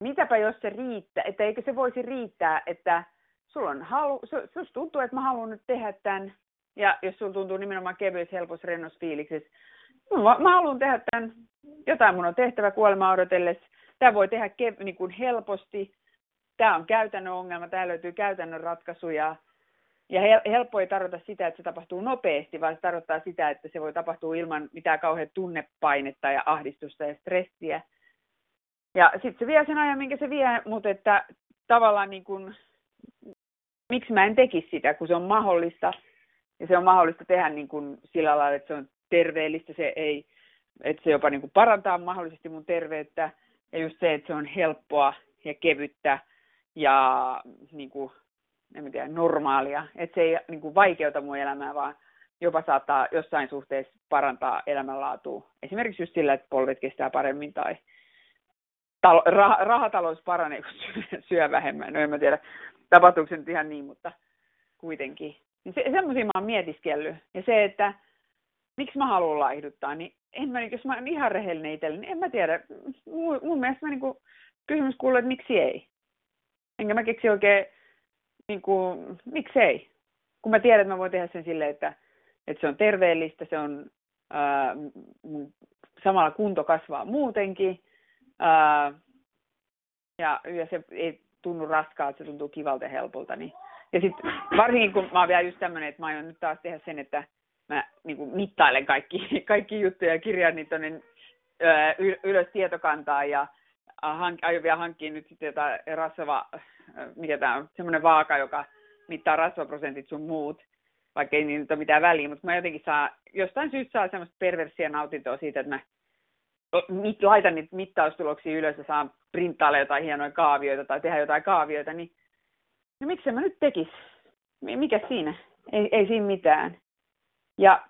mitäpä jos se riittää, että eikö se voisi riittää, että sulla on halu, sus tuntuu, että mä haluan nyt tehdä tämän, ja jos sulla tuntuu nimenomaan kevyys, helpos, rennos fiiliksissä, mä, mä haluan tehdä tämän, jotain mun on tehtävä kuolema odotellessa, tämä voi tehdä kev- niin kuin helposti, tämä on käytännön ongelma, tämä löytyy käytännön ratkaisuja, ja helppo ei tarkoita sitä, että se tapahtuu nopeasti, vaan se tarkoittaa sitä, että se voi tapahtua ilman mitään kauhean tunnepainetta ja ahdistusta ja stressiä. Ja sitten se vie sen ajan, minkä se vie, mutta että tavallaan niin kuin, miksi mä en tekisi sitä, kun se on mahdollista. Ja se on mahdollista tehdä niin kuin sillä lailla, että se on terveellistä, se ei, että se jopa niin kuin parantaa mahdollisesti mun terveyttä. Ja just se, että se on helppoa ja kevyttä ja niin kuin, en tiedä, normaalia. Että se ei niin kuin vaikeuta mun elämää, vaan jopa saattaa jossain suhteessa parantaa elämänlaatua. Esimerkiksi just sillä, että polvet kestää paremmin tai talo, rah, rahatalous paranee, kun syö, syö vähemmän. No en mä tiedä, tapahtuuko se nyt ihan niin, mutta kuitenkin. Niin se, semmoisia mä oon mietiskellyt. Ja se, että miksi mä haluan laihduttaa, niin en mä, jos mä oon ihan rehellinen itselle, niin en mä tiedä. Mun, mun mielestä mä niin kuin, kysymys kuuluu, että miksi ei. Enkä mä keksi oikein, niin kuin, miksi ei. Kun mä tiedän, että mä voin tehdä sen silleen, että, että se on terveellistä, se on ää, samalla kunto kasvaa muutenkin, Ja, ja se ei tunnu raskaalta, se tuntuu kivalta ja helpolta. Niin. Ja sitten varsinkin kun mä oon vielä just tämmöinen, että mä aion nyt taas tehdä sen, että mä niin kuin mittailen kaikki, kaikki juttuja ja kirjaan niitä tonne ylös tietokantaa ja hank, aion vielä hankkia nyt sitten jotain rasva, mikä tämä on, semmoinen vaaka, joka mittaa rasvaprosentit sun muut, vaikka ei niin ole mitään väliä, mutta mä jotenkin saa, jostain syystä saa semmoista perversia nautintoa siitä, että mä mit, laitan niitä mittaustuloksia ylös ja saan printtailla jotain hienoja kaavioita tai tehdä jotain kaavioita, niin no miksi mä nyt tekis? Mikä siinä? Ei, ei siinä mitään. Ja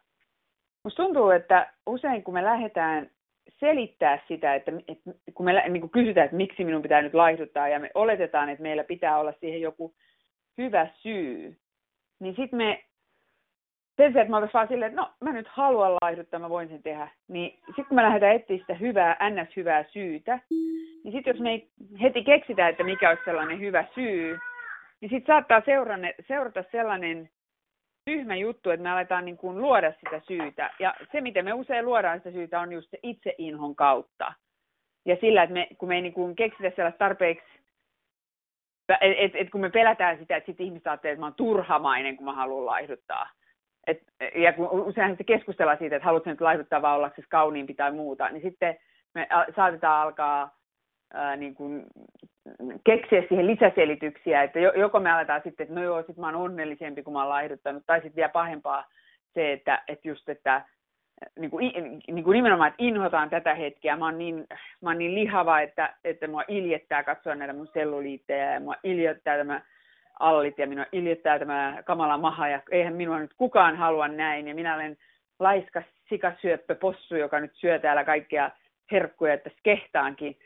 musta tuntuu, että usein kun me lähdetään selittää sitä, että, että kun me niin kun kysytään, että miksi minun pitää nyt laihduttaa ja me oletetaan, että meillä pitää olla siihen joku hyvä syy, niin sitten me sen sijaan, että mä olisin vaan silleen, että no mä nyt haluan laihduttaa, mä voin sen tehdä, niin sitten kun me lähdetään etsiä sitä hyvää, ns-hyvää syytä, niin sitten jos me ei heti keksitä, että mikä olisi sellainen hyvä syy, niin sitten saattaa seurane, seurata sellainen tyhmä juttu, että me aletaan niin kuin luoda sitä syytä. Ja se, miten me usein luodaan sitä syytä, on just se itseinhon kautta. Ja sillä, että me, kun me ei niin kuin keksitä sellaista tarpeeksi, että et, et kun me pelätään sitä, että sitten ihmiset ajattelee, että mä oon turhamainen, kun mä haluan laihduttaa et, ja kun useinhan se keskustellaan siitä, että haluatko nyt laihduttaa vai ollaksesi kauniimpi tai muuta, niin sitten me saatetaan alkaa ää, niin kuin keksiä siihen lisäselityksiä, että joko me aletaan sitten, että no joo, sit mä oon onnellisempi, kun mä oon laihduttanut, tai sitten vielä pahempaa se, että, että just, että niin kuin, niin kuin nimenomaan, että inhotaan tätä hetkeä. Mä oon niin, mä oon niin lihava, että, että mua iljettää katsoa näitä mun selluliittejä ja mua iljettää tämä allit ja minua iljettää tämä kamala maha ja eihän minua nyt kukaan halua näin ja minä olen laiska sikasyöppö possu, joka nyt syö täällä kaikkia herkkuja, että skehtaankin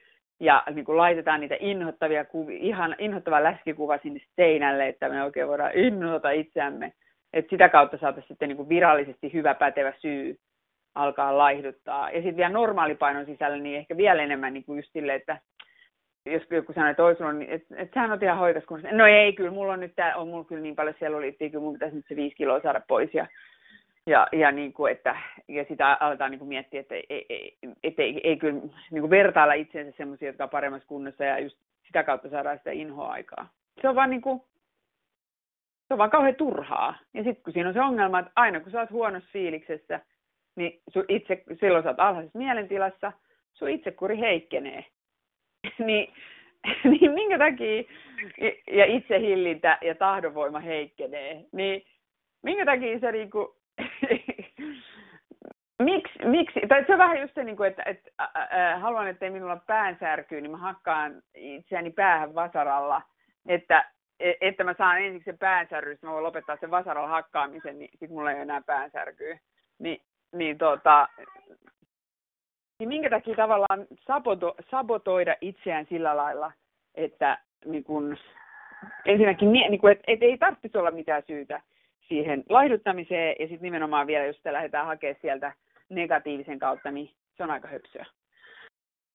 ja niin kuin laitetaan niitä inhottavia ihan inhottava läskikuva sinne seinälle, että me oikein voidaan inhota itseämme. Että sitä kautta saataisiin sitten niin kuin virallisesti hyvä pätevä syy alkaa laihduttaa. Ja sitten vielä normaalipainon sisällä, niin ehkä vielä enemmän niin kuin just sille, että jos joku sanoo, että oi, on, että, että sehän on ihan hoikas, kun no ei, kyllä mulla on nyt tää, on mulla kyllä niin paljon selluliittiä, kyllä mun pitäisi nyt se viisi kiloa saada pois ja, ja, ja, niin kuin, että, ja sitä aletaan niin kuin miettiä, että ei, ei, ei, ei, ei kyllä niin kuin vertailla itseensä semmoisia, jotka on paremmassa kunnossa ja just sitä kautta saadaan sitä inhoaikaa. Se on vaan niin kuin, se on vaan kauhean turhaa. Ja sitten kun siinä on se ongelma, että aina kun sä oot huonossa fiiliksessä, niin itse, silloin sä oot alhaisessa mielentilassa, sun itsekuri heikkenee. niin, niin minkä takia ja itsehillintä ja tahdonvoima heikkenee, niin minkä takia se niinku, miksi, miksi, tai se on vähän just se, niin kuin, että, että äh, haluan, että ei minulla pään särkyy, niin mä hakkaan itseäni päähän vasaralla, että, e, että mä saan ensiksi sen päänsärry, mä voin lopettaa sen vasaralla hakkaamisen, niin sitten mulla ei enää päänsärkyä. Ni, niin tota, niin minkä takia tavallaan saboto, sabotoida itseään sillä lailla, että niin kun, ensinnäkin niin kun, et, et ei tarvitsisi olla mitään syytä siihen laihduttamiseen, ja sitten nimenomaan vielä, jos sitä lähdetään hakemaan sieltä negatiivisen kautta, niin se on aika höpsöä.